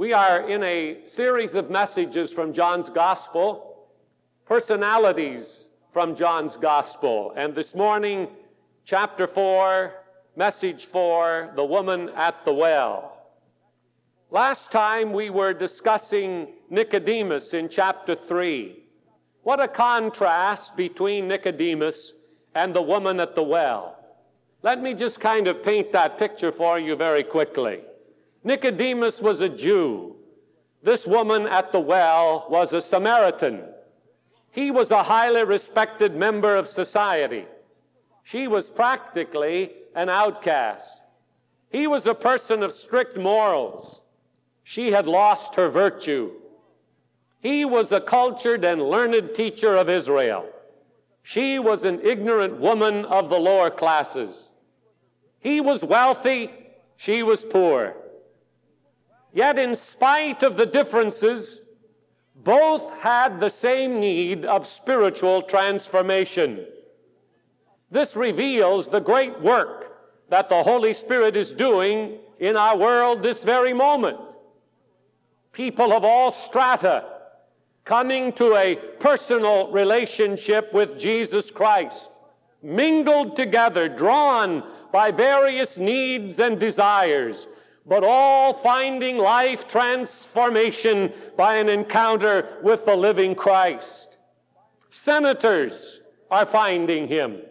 We are in a series of messages from John's Gospel, personalities from John's Gospel. And this morning, chapter 4, message 4, the woman at the well. Last time we were discussing Nicodemus in chapter 3. What a contrast between Nicodemus and the woman at the well. Let me just kind of paint that picture for you very quickly. Nicodemus was a Jew. This woman at the well was a Samaritan. He was a highly respected member of society. She was practically an outcast. He was a person of strict morals. She had lost her virtue. He was a cultured and learned teacher of Israel. She was an ignorant woman of the lower classes. He was wealthy, she was poor. Yet, in spite of the differences, both had the same need of spiritual transformation. This reveals the great work that the Holy Spirit is doing in our world this very moment. People of all strata coming to a personal relationship with Jesus Christ, mingled together, drawn by various needs and desires, but all finding life transformation by an encounter with the living Christ. Senators are finding him.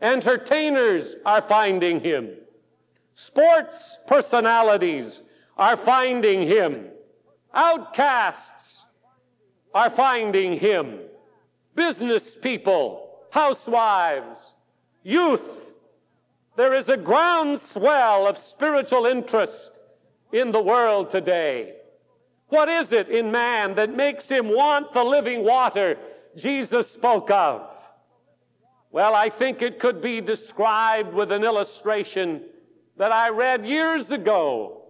Entertainers are finding him. Sports personalities are finding him. Outcasts are finding him. Business people, housewives, youth, there is a groundswell of spiritual interest in the world today. What is it in man that makes him want the living water Jesus spoke of? Well, I think it could be described with an illustration that I read years ago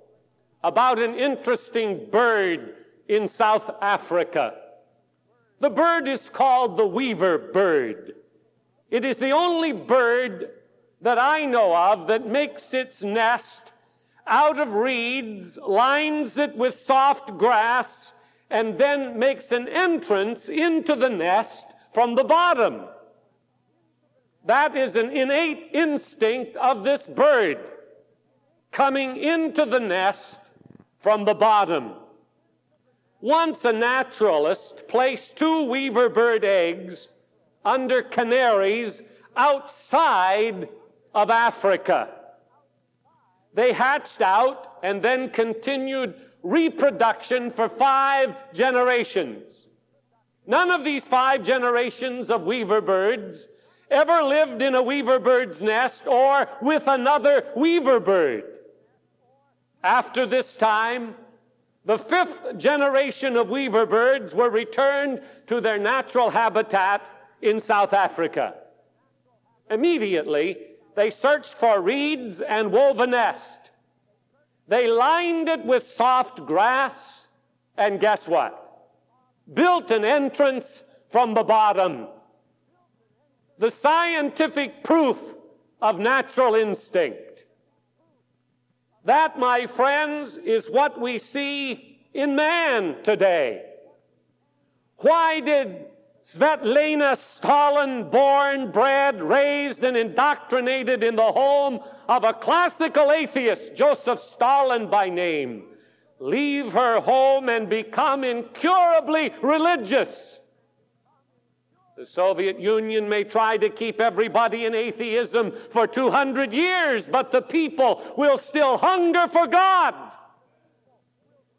about an interesting bird in South Africa. The bird is called the weaver bird. It is the only bird that I know of that makes its nest out of reeds, lines it with soft grass, and then makes an entrance into the nest from the bottom. That is an innate instinct of this bird coming into the nest from the bottom. Once a naturalist placed two weaver bird eggs under canaries outside of Africa. They hatched out and then continued reproduction for five generations. None of these five generations of weaver birds ever lived in a weaver bird's nest or with another weaver bird. After this time, the fifth generation of weaver birds were returned to their natural habitat in South Africa. Immediately, they searched for reeds and wove a nest. They lined it with soft grass, and guess what? Built an entrance from the bottom. The scientific proof of natural instinct. That, my friends, is what we see in man today. Why did Svetlana Stalin, born, bred, raised, and indoctrinated in the home of a classical atheist, Joseph Stalin by name, leave her home and become incurably religious. The Soviet Union may try to keep everybody in atheism for 200 years, but the people will still hunger for God.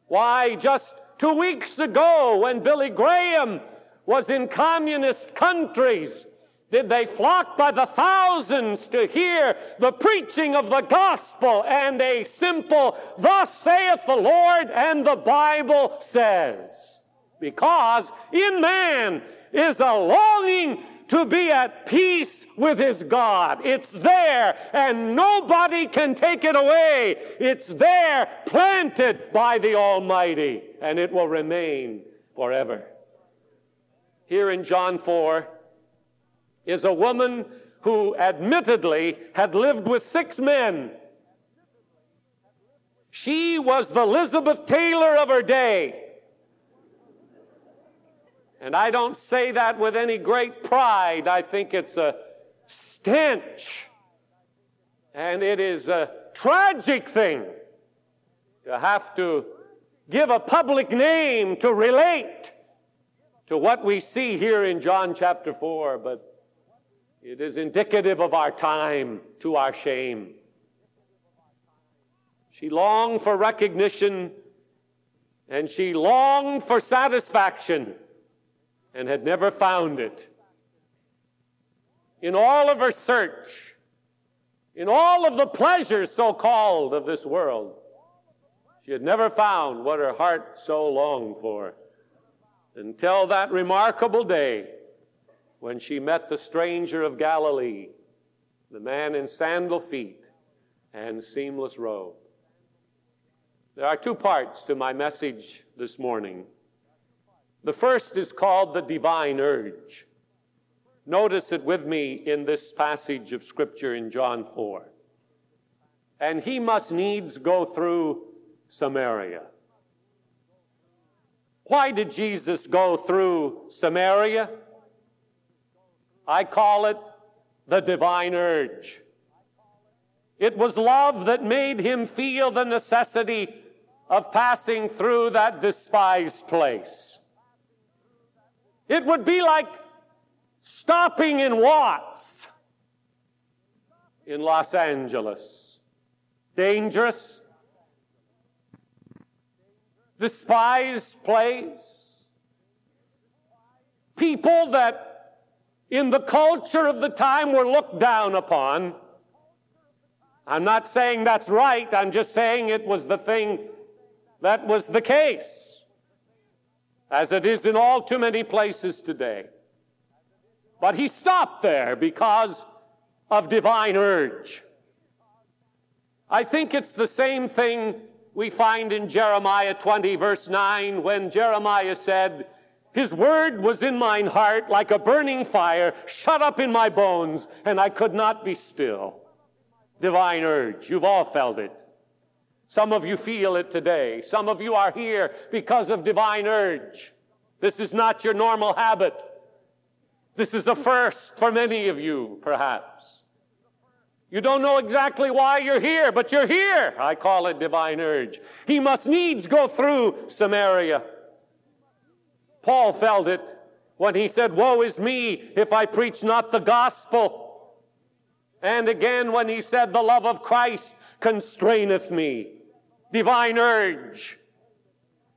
Why, just two weeks ago, when Billy Graham was in communist countries. Did they flock by the thousands to hear the preaching of the gospel and a simple, Thus saith the Lord, and the Bible says? Because in man is a longing to be at peace with his God. It's there and nobody can take it away. It's there planted by the Almighty and it will remain forever here in John 4 is a woman who admittedly had lived with six men. She was the Elizabeth Taylor of her day. And I don't say that with any great pride. I think it's a stench. And it is a tragic thing to have to give a public name to relate to what we see here in John chapter 4, but it is indicative of our time to our shame. She longed for recognition and she longed for satisfaction and had never found it. In all of her search, in all of the pleasures so called of this world, she had never found what her heart so longed for until that remarkable day when she met the stranger of Galilee, the man in sandal feet and seamless robe. There are two parts to my message this morning. The first is called the divine urge. Notice it with me in this passage of Scripture in John 4. And he must needs go through Samaria. Why did Jesus go through Samaria? I call it the divine urge. It was love that made him feel the necessity of passing through that despised place. It would be like stopping in Watts in Los Angeles. Dangerous, despised place. People that in the culture of the time were looked down upon. I'm not saying that's right, I'm just saying it was the thing that was the case as it is in all too many places today. But he stopped there because of divine urge. I think it's the same thing we find in Jeremiah 20, verse 9, when Jeremiah said, His word was in mine heart like a burning fire, shut up in my bones, and I could not be still. Divine urge. You've all felt it. Some of you feel it today. Some of you are here because of divine urge. This is not your normal habit. This is a first for many of you, perhaps. You don't know exactly why you're here, but you're here. I call it divine urge. He must needs go through Samaria. Paul felt it when he said, Woe is me if I preach not the gospel. And again when he said, The love of Christ constraineth me divine urge.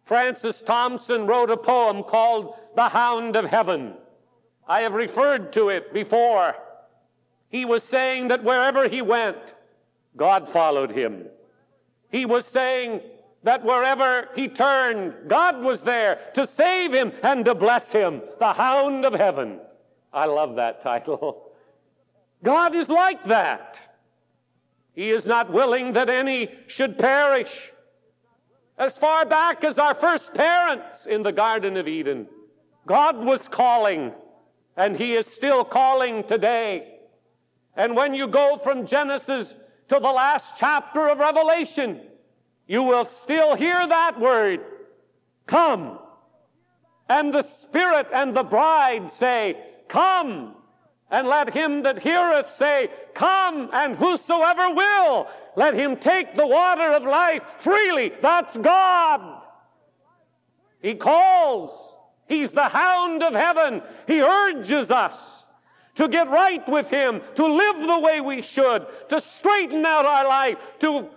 Francis Thompson wrote a poem called The Hound of Heaven. I have referred to it before. He was saying that wherever he went, God followed him. He was saying that wherever he turned, God was there to save him and to bless him. The Hound of Heaven. I love that title. God is like that. He is not willing that any should perish. As far back as our first parents in the Garden of Eden, God was calling, and He is still calling today. And when you go from Genesis to the last chapter of Revelation, you will still hear that word, come. And the Spirit and the bride say, come and let him that heareth say, Come, and whosoever will, let him take the water of life freely. That's God. He calls. He's the hound of heaven. He urges us to get right with Him, to live the way we should, to straighten out our life, to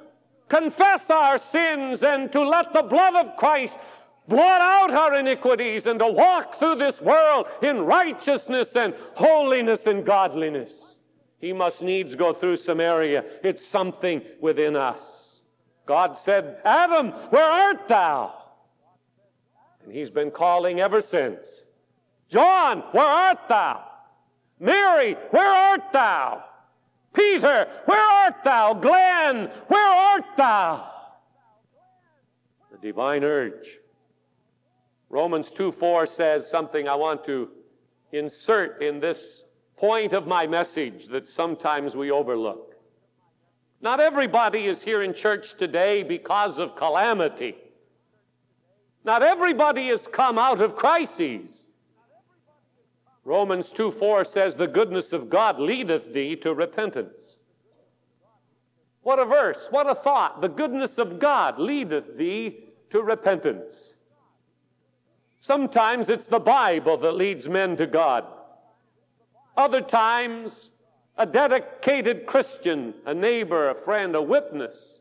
confess our sins, and to let the blood of Christ blot out our iniquities and to walk through this world in righteousness and holiness and godliness. He must needs go through Samaria. It's something within us. God said, Adam, where art thou? And he's been calling ever since. John, where art thou? Mary, where art thou? Peter, where art thou? Glen, where art thou? The divine urge Romans 2 4 says something I want to insert in this point of my message that sometimes we overlook. Not everybody is here in church today because of calamity. Not everybody has come out of crises. Romans 2 4 says, The goodness of God leadeth thee to repentance. What a verse, what a thought. The goodness of God leadeth thee to repentance. Sometimes it's the Bible that leads men to God. Other times, a dedicated Christian, a neighbor, a friend, a witness.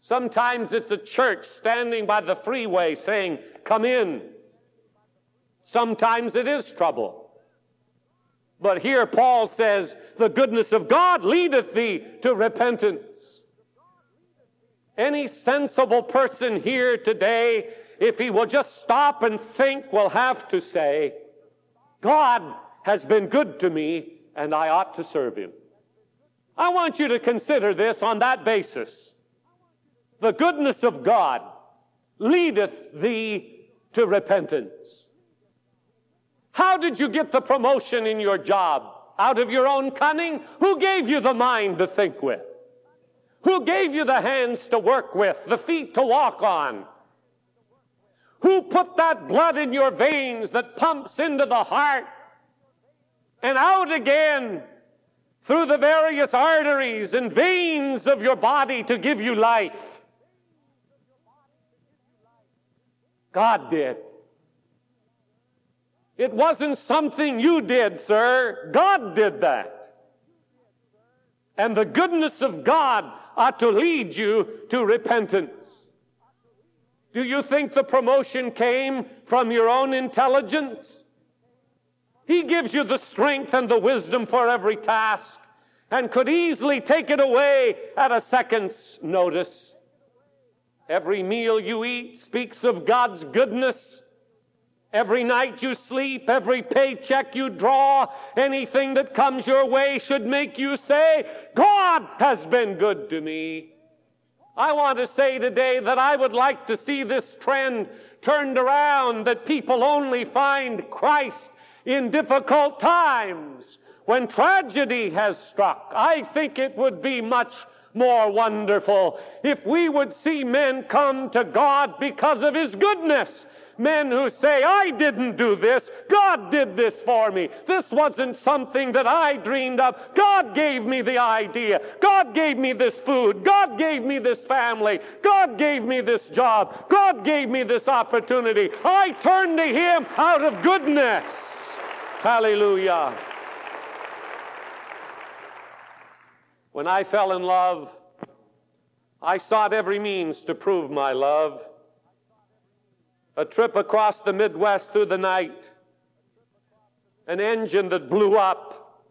Sometimes it's a church standing by the freeway saying, Come in. Sometimes it is trouble. But here Paul says, the goodness of God leadeth thee to repentance. Any sensible person here today, if he will just stop and think, will have to say, God has been good to me and I ought to serve him. I want you to consider this on that basis. The goodness of God leadeth thee to repentance. How did you get the promotion in your job? Out of your own cunning? Who gave you the mind to think with? Who gave you the hands to work with, the feet to walk on? Who put that blood in your veins that pumps into the heart and out again through the various arteries and veins of your body to give you life? God did. It wasn't something you did, sir. God did that. And the goodness of God ought to lead you to repentance. Do you think the promotion came from your own intelligence? He gives you the strength and the wisdom for every task and could easily take it away at a second's notice. Every meal you eat speaks of God's goodness. Every night you sleep, every paycheck you draw, anything that comes your way should make you say, God has been good to me. I want to say today that I would like to see this trend turned around, that people only find Christ in difficult times when tragedy has struck. I think it would be much more wonderful if we would see men come to God because of His goodness men who say, I didn't do this. God did this for me. This wasn't something that I dreamed of. God gave me the idea. God gave me this food. God gave me this family. God gave me this job. God gave me this opportunity. I turned to Him out of goodness. Hallelujah. When I fell in love, I sought every means to prove my love a trip across the Midwest through the night, an engine that blew up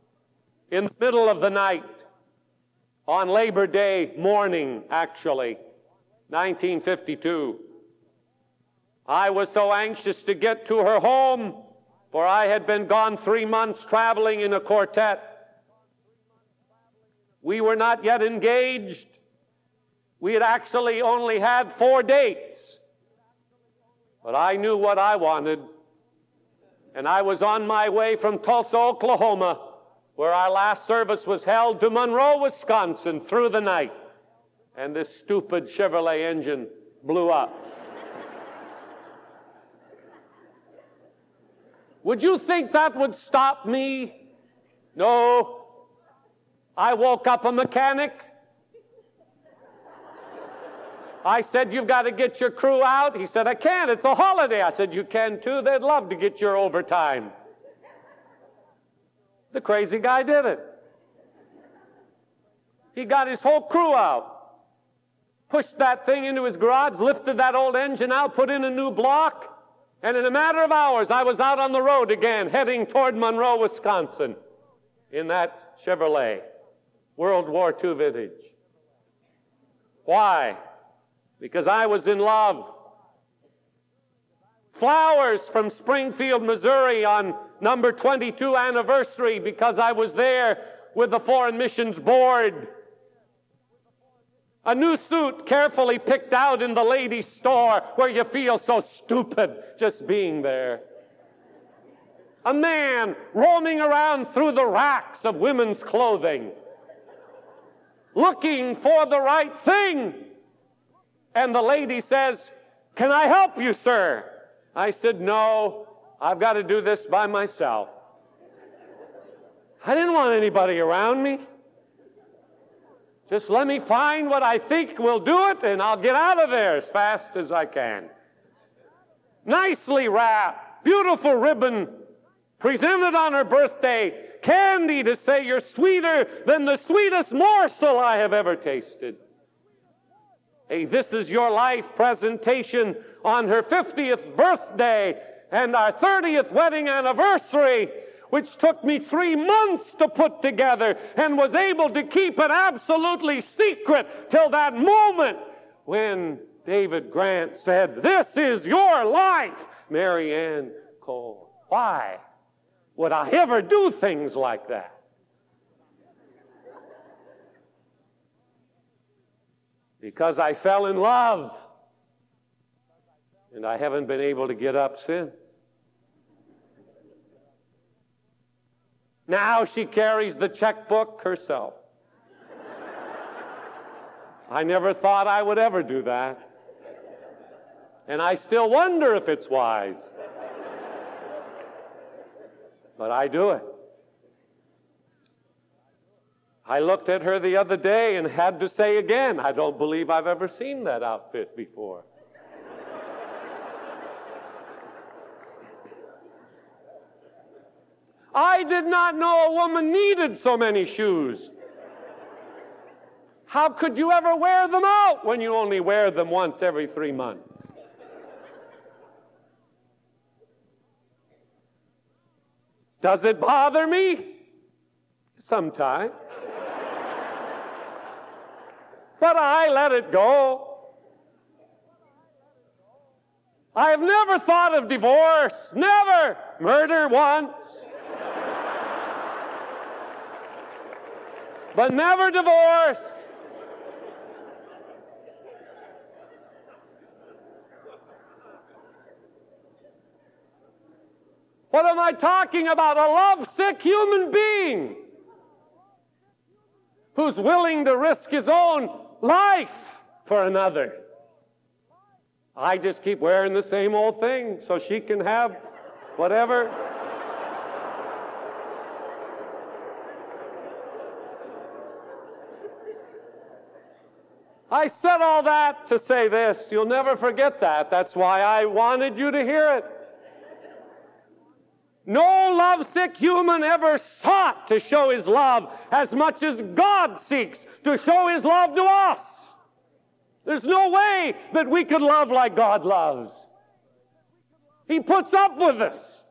in the middle of the night on Labor Day morning, actually, 1952. I was so anxious to get to her home, for I had been gone three months traveling in a quartet. We were not yet engaged. We had actually only had four dates. But I knew what I wanted. And I was on my way from Tulsa, Oklahoma, where our last service was held, to Monroe, Wisconsin, through the night. And this stupid Chevrolet engine blew up. Would you think that would stop me? No. I woke up a mechanic. I said, You've got to get your crew out. He said, I can't. It's a holiday. I said, You can too. They'd love to get your overtime. The crazy guy did it. He got his whole crew out, pushed that thing into his garage, lifted that old engine out, put in a new block, and in a matter of hours, I was out on the road again, heading toward Monroe, Wisconsin, in that Chevrolet, World War II vintage. Why? Because I was in love. Flowers from Springfield, Missouri on number 22 anniversary because I was there with the Foreign Missions Board. A new suit carefully picked out in the ladies' store where you feel so stupid just being there. A man roaming around through the racks of women's clothing looking for the right thing. And the lady says, Can I help you, sir? I said, No, I've got to do this by myself. I didn't want anybody around me. Just let me find what I think will do it, and I'll get out of there as fast as I can. Nicely wrapped, beautiful ribbon, presented on her birthday, candy to say you're sweeter than the sweetest morsel I have ever tasted. A This Is Your Life presentation on her 50th birthday and our 30th wedding anniversary which took me three months to put together and was able to keep it absolutely secret till that moment when David Grant said, This is your life, Mary Ann Cole. Why would I ever do things like that? Because I fell in love and I haven't been able to get up since. Now she carries the checkbook herself. I never thought I would ever do that. And I still wonder if it's wise. But I do it. I looked at her the other day and had to say again, I don't believe I've ever seen that outfit before. I did not know a woman needed so many shoes. How could you ever wear them out when you only wear them once every three months? Does it bother me? Sometimes. But I let it go. I have never thought of divorce, never. Murder once. but never divorce. What am I talking about? A lovesick human being who's willing to risk his own life for another. I just keep wearing the same old thing so she can have whatever. I said all that to say this. You'll never forget that. That's why I wanted you to hear it. No lovesick human ever sought to show his love as much as God seeks to show his love to us. There's no way that we could love like God loves. He puts up with us.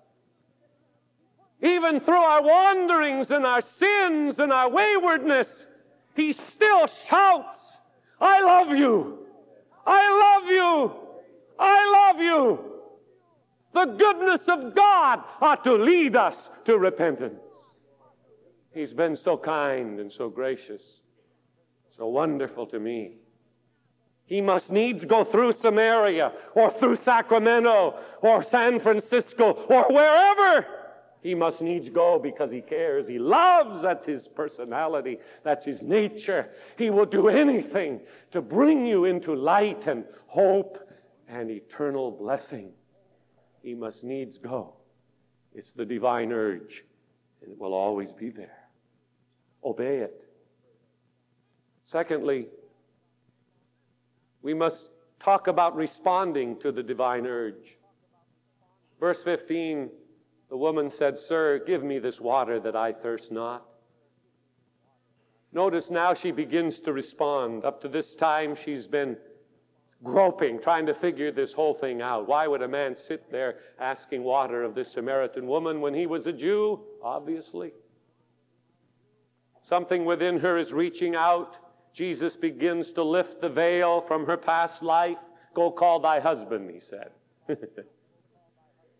Even through our wanderings and our sins and our waywardness, He still shouts I love you. I love you. I love you. The goodness of God ought to lead us to repentance. He's been so kind and so gracious, so wonderful to me. He must needs go through Samaria or through Sacramento or San Francisco or wherever he must needs go because he cares. He loves. That's his personality. That's his nature. He will do anything to bring you into light and hope and eternal blessing. He must needs go. It's the divine urge, and it will always be there. Obey it. Secondly, we must talk about responding to the divine urge. Verse 15 the woman said, Sir, give me this water that I thirst not. Notice now she begins to respond. Up to this time, she's been groping, trying to figure this whole thing out. Why would a man sit there asking water of this Samaritan woman when he was a Jew? Obviously. Something within her is reaching out. Jesus begins to lift the veil from her past life. Go call thy husband, he said.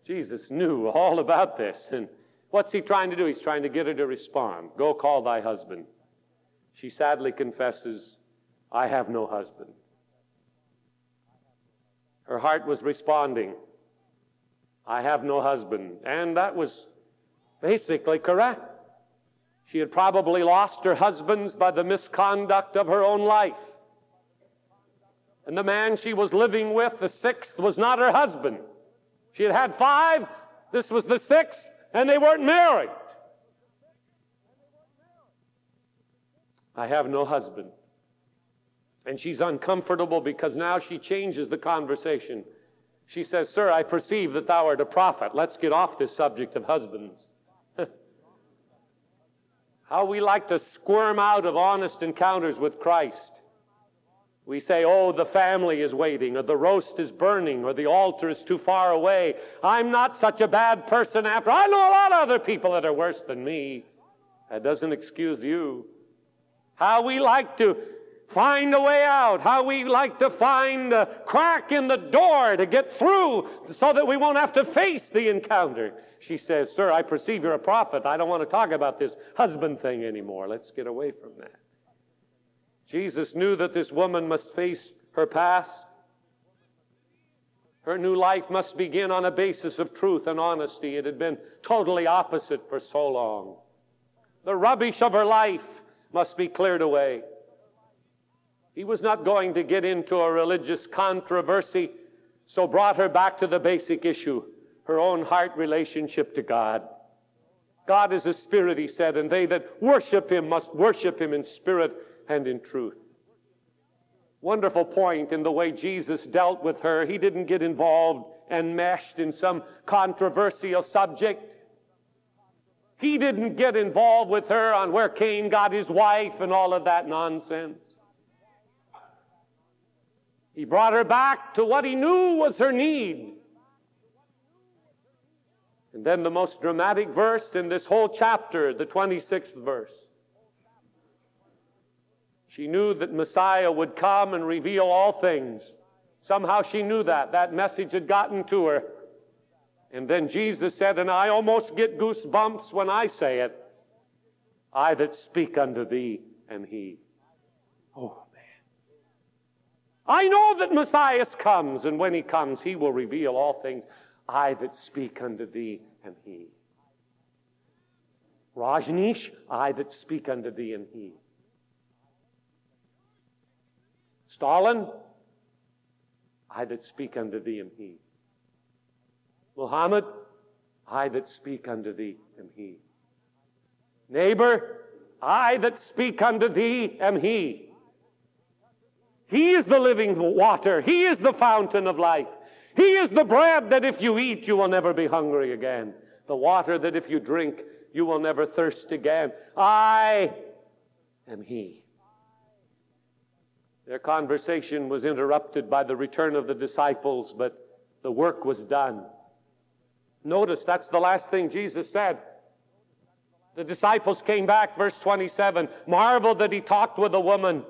Jesus knew all about this. And what's he trying to do? He's trying to get her to respond. Go call thy husband. She sadly confesses, I have no husband. Her heart was responding, I have no husband. And that was basically correct. She had probably lost her husbands by the misconduct of her own life. And the man she was living with, the sixth, was not her husband. She had had five, this was the sixth, and they weren't married. I have no husband. And she's uncomfortable because now she changes the conversation. She says, Sir, I perceive that thou art a prophet. Let's get off this subject of husbands. How we like to squirm out of honest encounters with Christ. We say, oh, the family is waiting, or the roast is burning, or the altar is too far away. I'm not such a bad person after. I know a lot of other people that are worse than me. That doesn't excuse you. How we like to find a way out, how we like to find a crack in the door to get through so that we won't have to face the encounter. She says, Sir, I perceive you're a prophet. I don't want to talk about this husband thing anymore. Let's get away from that. Jesus knew that this woman must face her past. Her new life must begin on a basis of truth and honesty. It had been totally opposite for so long. The rubbish of her life must be cleared away. He was not going to get into a religious controversy, so brought her back to the basic issue her own heart relationship to God. God is a spirit, he said, and they that worship him must worship him in spirit and in truth. Wonderful point in the way Jesus dealt with her. He didn't get involved and meshed in some controversial subject. He didn't get involved with her on where Cain got his wife and all of that nonsense. He brought her back to what he knew was her need. And then the most dramatic verse in this whole chapter, the 26th verse. She knew that Messiah would come and reveal all things. Somehow she knew that. That message had gotten to her. And then Jesus said, and I almost get goosebumps when I say it I that speak unto thee am he. Oh, I know that Messiah comes, and when he comes, he will reveal all things. I that speak unto thee am he. Rajneesh, I that speak unto thee am he. Stalin, I that speak unto thee am he. Muhammad, I that speak unto thee am he. Neighbor, I that speak unto thee am he. He is the living water. He is the fountain of life. He is the bread that if you eat, you will never be hungry again. The water that if you drink, you will never thirst again. I am He. Their conversation was interrupted by the return of the disciples, but the work was done. Notice that's the last thing Jesus said. The disciples came back, verse 27, marveled that he talked with a woman.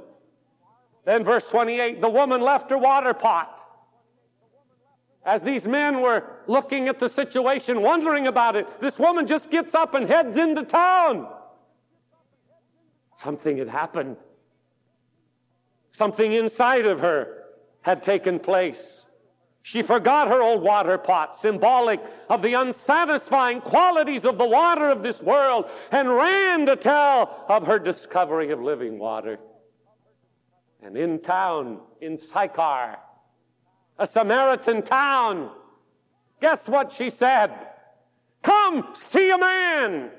Then, verse 28 the woman left her water pot. As these men were looking at the situation, wondering about it, this woman just gets up and heads into town. Something had happened. Something inside of her had taken place. She forgot her old water pot, symbolic of the unsatisfying qualities of the water of this world, and ran to tell of her discovery of living water. And in town, in Sychar, a Samaritan town, guess what she said? Come, see a man.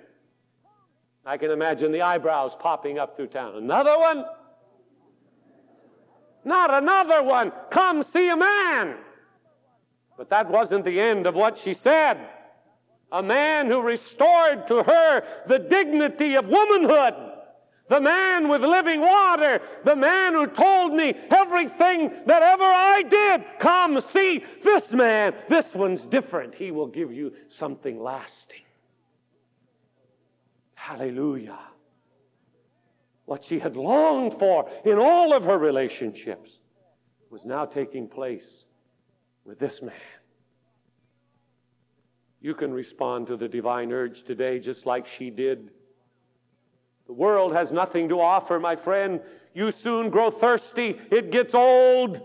I can imagine the eyebrows popping up through town. Another one? Not another one. Come, see a man. But that wasn't the end of what she said. A man who restored to her the dignity of womanhood the man with living water, the man who told me everything that ever I did. Come see this man. This one's different. He will give you something lasting. Hallelujah. What she had longed for in all of her relationships was now taking place with this man. You can respond to the divine urge today just like she did the world has nothing to offer, my friend. You soon grow thirsty, it gets old.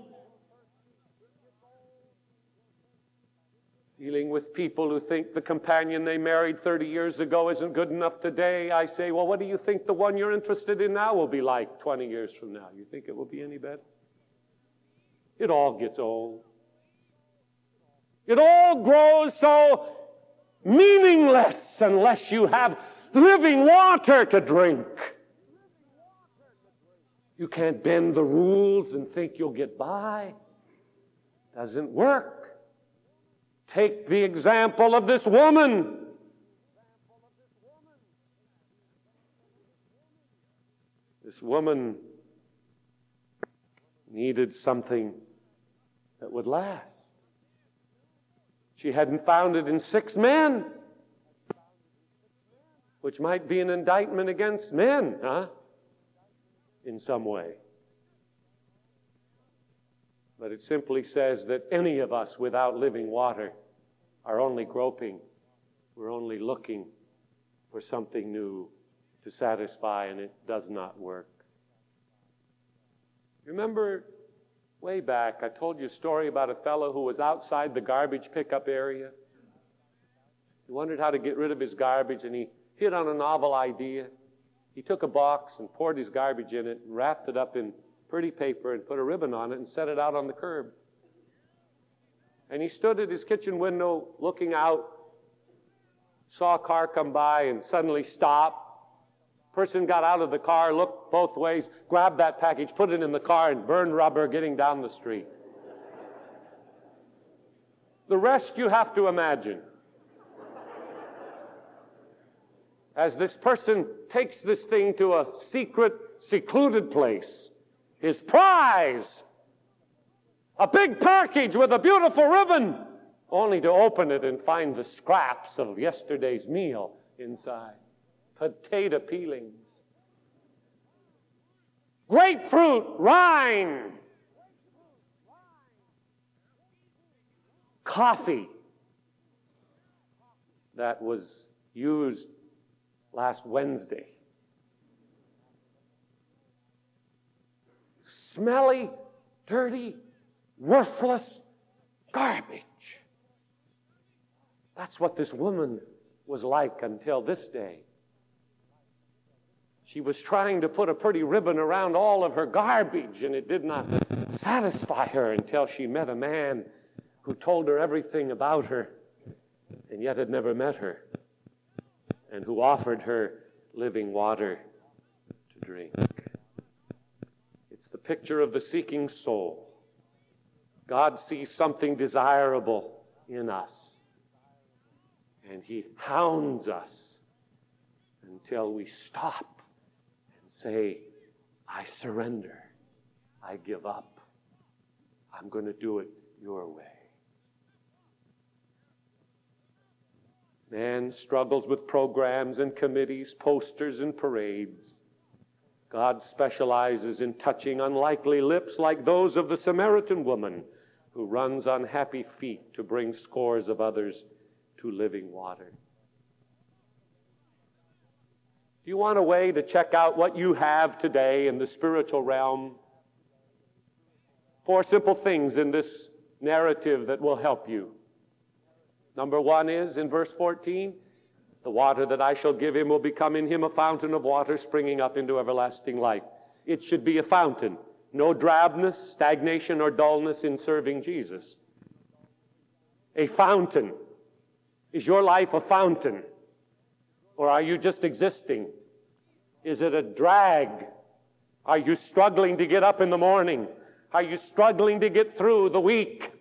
Dealing with people who think the companion they married 30 years ago isn't good enough today, I say, well, what do you think the one you're interested in now will be like 20 years from now? You think it will be any better? It all gets old. It all grows so meaningless unless you have living water to drink. You can't bend the rules and think you'll get by. Doesn't work. Take the example of this woman. This woman needed something that would last. She hadn't found it in six men, which might be an indictment against men, huh? In some way. But it simply says that any of us without living water are only groping, we're only looking for something new to satisfy, and it does not work. Remember Way back, I told you a story about a fellow who was outside the garbage pickup area. He wondered how to get rid of his garbage, and he hit on a novel idea. He took a box and poured his garbage in it, and wrapped it up in pretty paper, and put a ribbon on it, and set it out on the curb. And he stood at his kitchen window looking out, saw a car come by, and suddenly stopped Person got out of the car, looked both ways, grabbed that package, put it in the car, and burned rubber getting down the street. The rest you have to imagine. As this person takes this thing to a secret, secluded place, his prize, a big package with a beautiful ribbon, only to open it and find the scraps of yesterday's meal inside. Potato peelings, grapefruit rind, coffee that was used last Wednesday. Smelly, dirty, worthless garbage. That's what this woman was like until this day. She was trying to put a pretty ribbon around all of her garbage, and it did not satisfy her until she met a man who told her everything about her and yet had never met her, and who offered her living water to drink. It's the picture of the seeking soul. God sees something desirable in us, and He hounds us until we stop and say, I surrender. I give up. I'm going to do it your way. Man struggles with programs and committees, posters and parades. God specializes in touching unlikely lips like those of the Samaritan woman who runs on happy feet to bring scores of others to living water. Do you want a way to check out what you have today in the spiritual realm? Four simple things in this narrative that will help you. Number one is in verse 14 the water that I shall give him will become in him a fountain of water springing up into everlasting life. It should be a fountain, no drabness, stagnation, or dullness in serving Jesus. A fountain. Is your life a fountain? Or are you just existing? Is it a drag? Are you struggling to get up in the morning? Are you struggling to get through the week?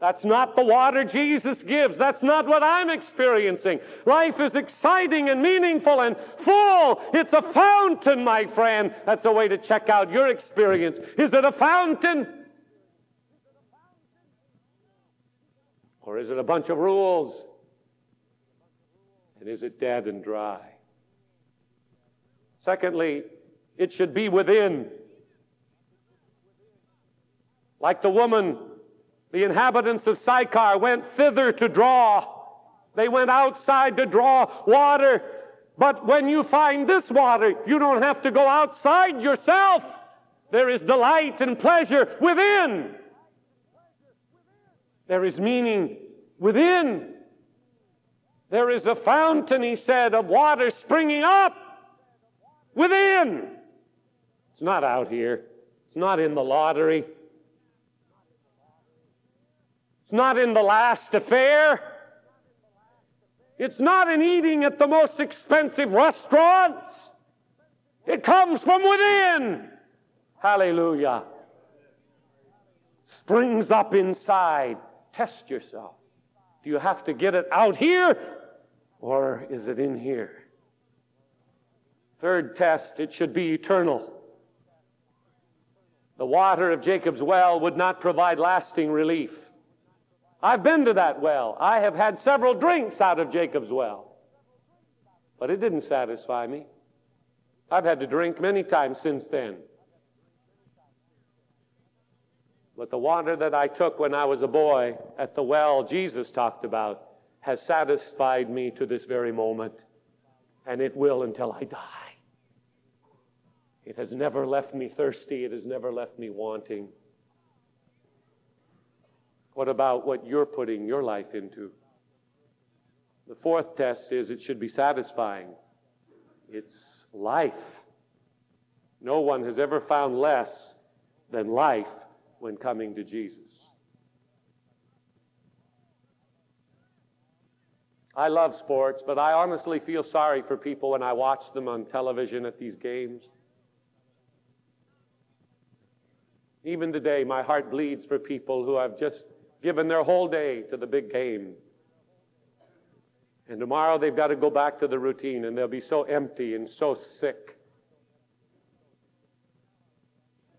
That's not the water Jesus gives. That's not what I'm experiencing. Life is exciting and meaningful and full. It's a fountain, my friend. That's a way to check out your experience. Is it a fountain? Or is it a bunch of rules? And is it dead and dry? Secondly, it should be within. Like the woman, the inhabitants of Sychar went thither to draw. They went outside to draw water. But when you find this water, you don't have to go outside yourself. There is delight and pleasure within. There is meaning Within, there is a fountain, he said, of water springing up. Within. It's not out here. It's not in the lottery. It's not in the last affair. It's not in eating at the most expensive restaurants. It comes from within. Hallelujah. Springs up inside. Test yourself. Do you have to get it out here or is it in here? Third test, it should be eternal. The water of Jacob's well would not provide lasting relief. I've been to that well. I have had several drinks out of Jacob's well. But it didn't satisfy me. I've had to drink many times since then. But the water that I took when I was a boy at the well Jesus talked about has satisfied me to this very moment, and it will until I die. It has never left me thirsty, it has never left me wanting. What about what you're putting your life into? The fourth test is it should be satisfying. It's life. No one has ever found less than life when coming to Jesus. I love sports, but I honestly feel sorry for people when I watch them on television at these games. Even today, my heart bleeds for people who have just given their whole day to the big game. And tomorrow they've got to go back to the routine and they'll be so empty and so sick.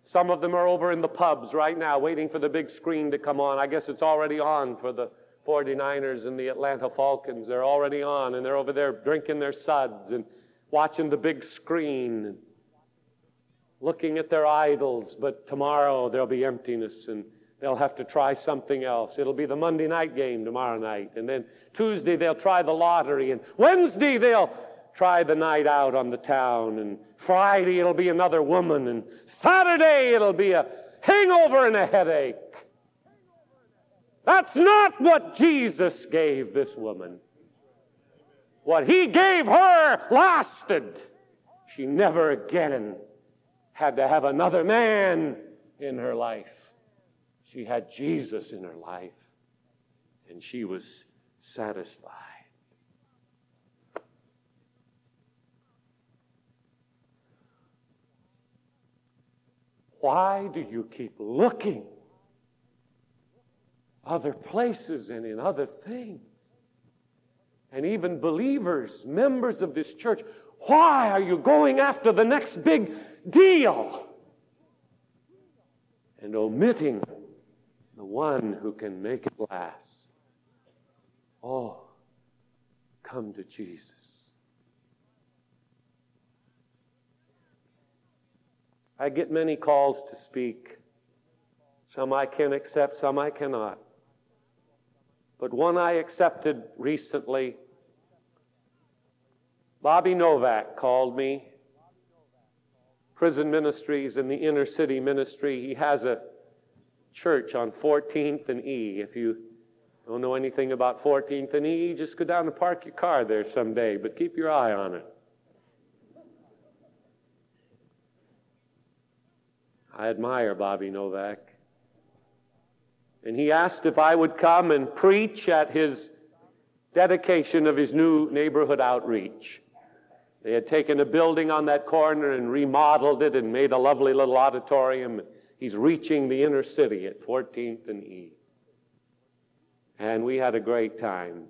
Some of them are over in the pubs right now waiting for the big screen to come on. I guess it's already on for the 49ers and the Atlanta Falcons. They're already on and they're over there drinking their suds and watching the big screen and looking at their idols. But tomorrow there'll be emptiness and they'll have to try something else. It'll be the Monday night game tomorrow night. And then Tuesday they'll try the lottery. And Wednesday they'll try the night out on the town. And Friday it'll be another woman. And Saturday it'll be a hangover and a headache. That's not what Jesus gave this woman. What he gave her lasted. She never again had to have another man in her life. She had Jesus in her life, and she was satisfied. Why do you keep looking other places and in other things? And even believers, members of this church, why are you going after the next big deal and omitting the one who can make it last. Oh, come to Jesus. I get many calls to speak. Some I can accept, some I cannot. But one I accepted recently, Bobby Novak called me. Prison Ministries in the inner city ministry. He has a church on 14th and E. If you don't know anything about 14th and E, just go down and park your car there someday, but keep your eye on it. I admire Bobby Novak. And he asked if I would come and preach at his dedication of his new neighborhood outreach. They had taken a building on that corner and remodeled it and made a lovely little auditorium. He's reaching the inner city at 14th and E. And we had a great time.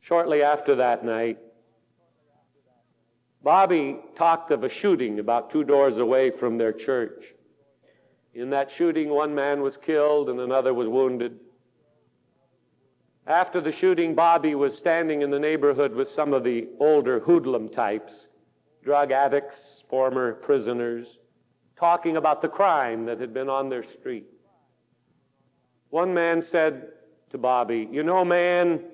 Shortly after that night, Bobby talked of a shooting about two doors away from their church. In that shooting, one man was killed and another was wounded. After the shooting, Bobby was standing in the neighborhood with some of the older hoodlum types, drug addicts, former prisoners talking about the crime that had been on their street. One man said to Bobby, You know, man,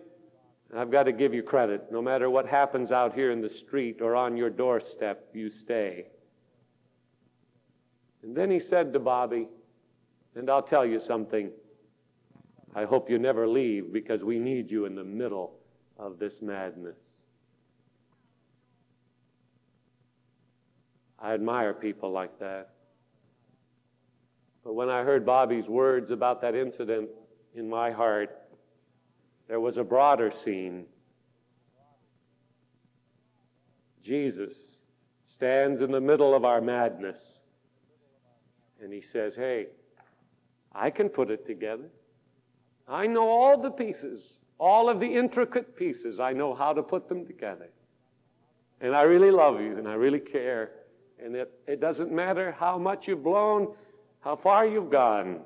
I've got to give you credit. No matter what happens out here in the street or on your doorstep, you stay. And then he said to Bobby, And I'll tell you something. I hope you never leave because we need you in the middle of this madness. I admire people like that. But when I heard Bobby's words about that incident in my heart, there was a broader scene. Jesus stands in the middle of our madness and he says, Hey, I can put it together. I know all the pieces, all of the intricate pieces. I know how to put them together. And I really love you and I really care. And it, it doesn't matter how much you've blown, how far you've gone.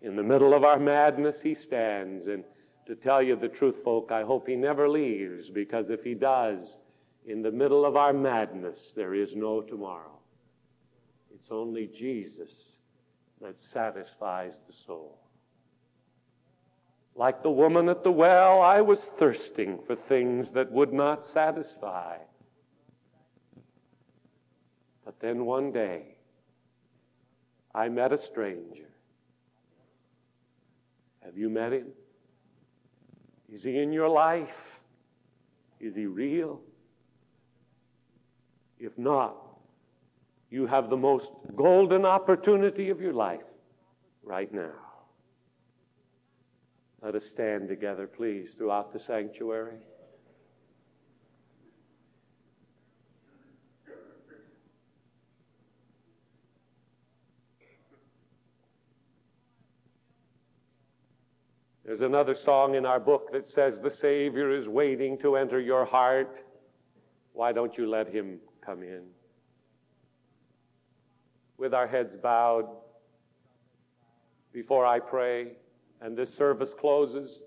In the middle of our madness, He stands. And to tell you the truth, folk, I hope He never leaves because if He does, in the middle of our madness, there is no tomorrow. It's only Jesus that satisfies the soul. Like the woman at the well, I was thirsting for things that would not satisfy. But then one day, I met a stranger. Have you met him? Is he in your life? Is he real? If not, you have the most golden opportunity of your life right now. Let us stand together, please, throughout the sanctuary. There's another song in our book that says, The Savior is waiting to enter your heart. Why don't you let him come in? With our heads bowed, before I pray and this service closes,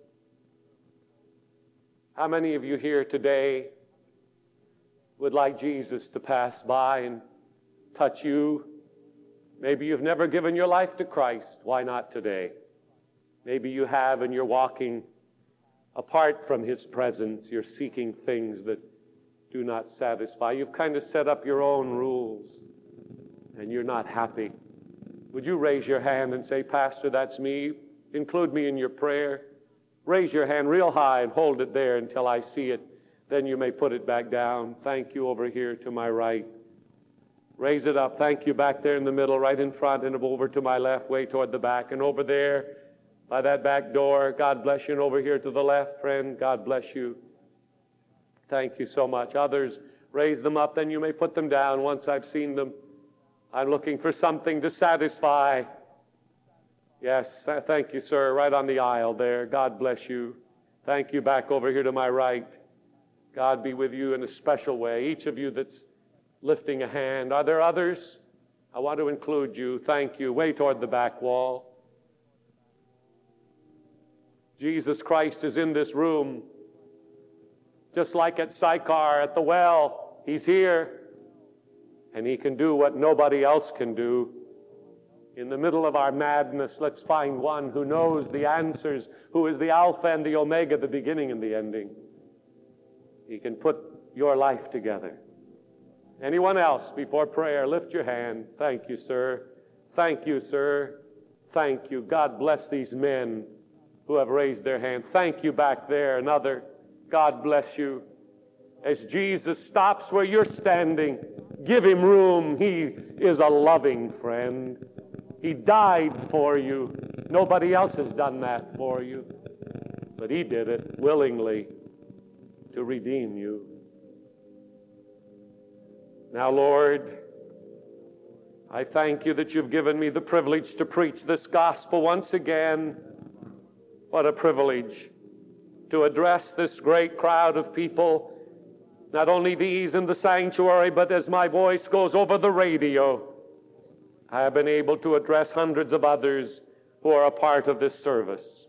how many of you here today would like Jesus to pass by and touch you? Maybe you've never given your life to Christ. Why not today? Maybe you have and you're walking apart from His presence. You're seeking things that do not satisfy. You've kind of set up your own rules and you're not happy. Would you raise your hand and say, Pastor, that's me? Include me in your prayer. Raise your hand real high and hold it there until I see it. Then you may put it back down. Thank you over here to my right. Raise it up. Thank you back there in the middle, right in front, and over to my left, way toward the back. And over there by that back door, God bless you. And over here to the left, friend, God bless you. Thank you so much. Others, raise them up, then you may put them down once I've seen them. I'm looking for something to satisfy. Yes, thank you, sir. Right on the aisle there. God bless you. Thank you back over here to my right. God be with you in a special way. Each of you that's lifting a hand. Are there others? I want to include you. Thank you. Way toward the back wall. Jesus Christ is in this room. Just like at Sychar at the well, He's here. And He can do what nobody else can do. In the middle of our madness, let's find one who knows the answers, who is the Alpha and the Omega, the beginning and the ending. He can put your life together. Anyone else before prayer, lift your hand. Thank you, sir. Thank you, sir. Thank you. God bless these men who have raised their hand. Thank you back there. Another. God bless you. As Jesus stops where you're standing, give him room. He is a loving friend. He died for you. Nobody else has done that for you. But he did it willingly to redeem you. Now, Lord, I thank you that you've given me the privilege to preach this gospel once again. What a privilege to address this great crowd of people, not only these in the sanctuary, but as my voice goes over the radio, I have been able to address hundreds of others who are a part of this service.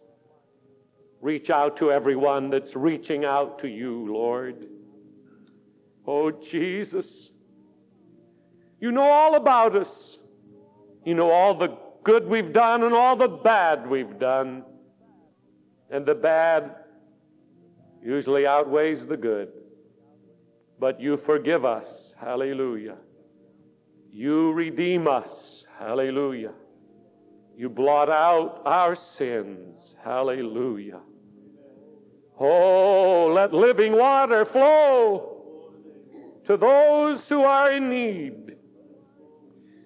Reach out to everyone that's reaching out to you, Lord. Oh, Jesus, you know all about us. You know all the good we've done and all the bad we've done. And the bad usually outweighs the good. But you forgive us. Hallelujah. You redeem us. Hallelujah. You blot out our sins. Hallelujah. Oh, let living water flow to those who are in need.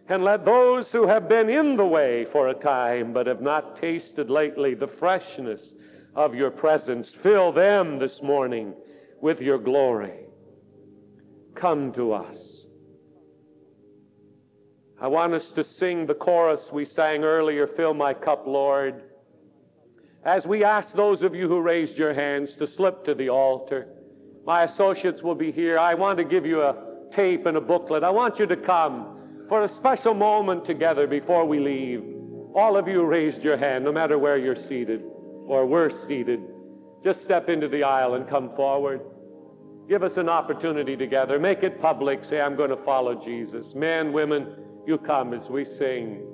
And let those who have been in the way for a time but have not tasted lately the freshness of your presence fill them this morning with your glory. Come to us. I want us to sing the chorus we sang earlier, Fill My Cup, Lord. As we ask those of you who raised your hands to slip to the altar, my associates will be here. I want to give you a tape and a booklet. I want you to come for a special moment together before we leave. All of you raised your hand, no matter where you're seated or were seated. Just step into the aisle and come forward. Give us an opportunity together. Make it public. Say, I'm going to follow Jesus. Men, women, you come as we sing.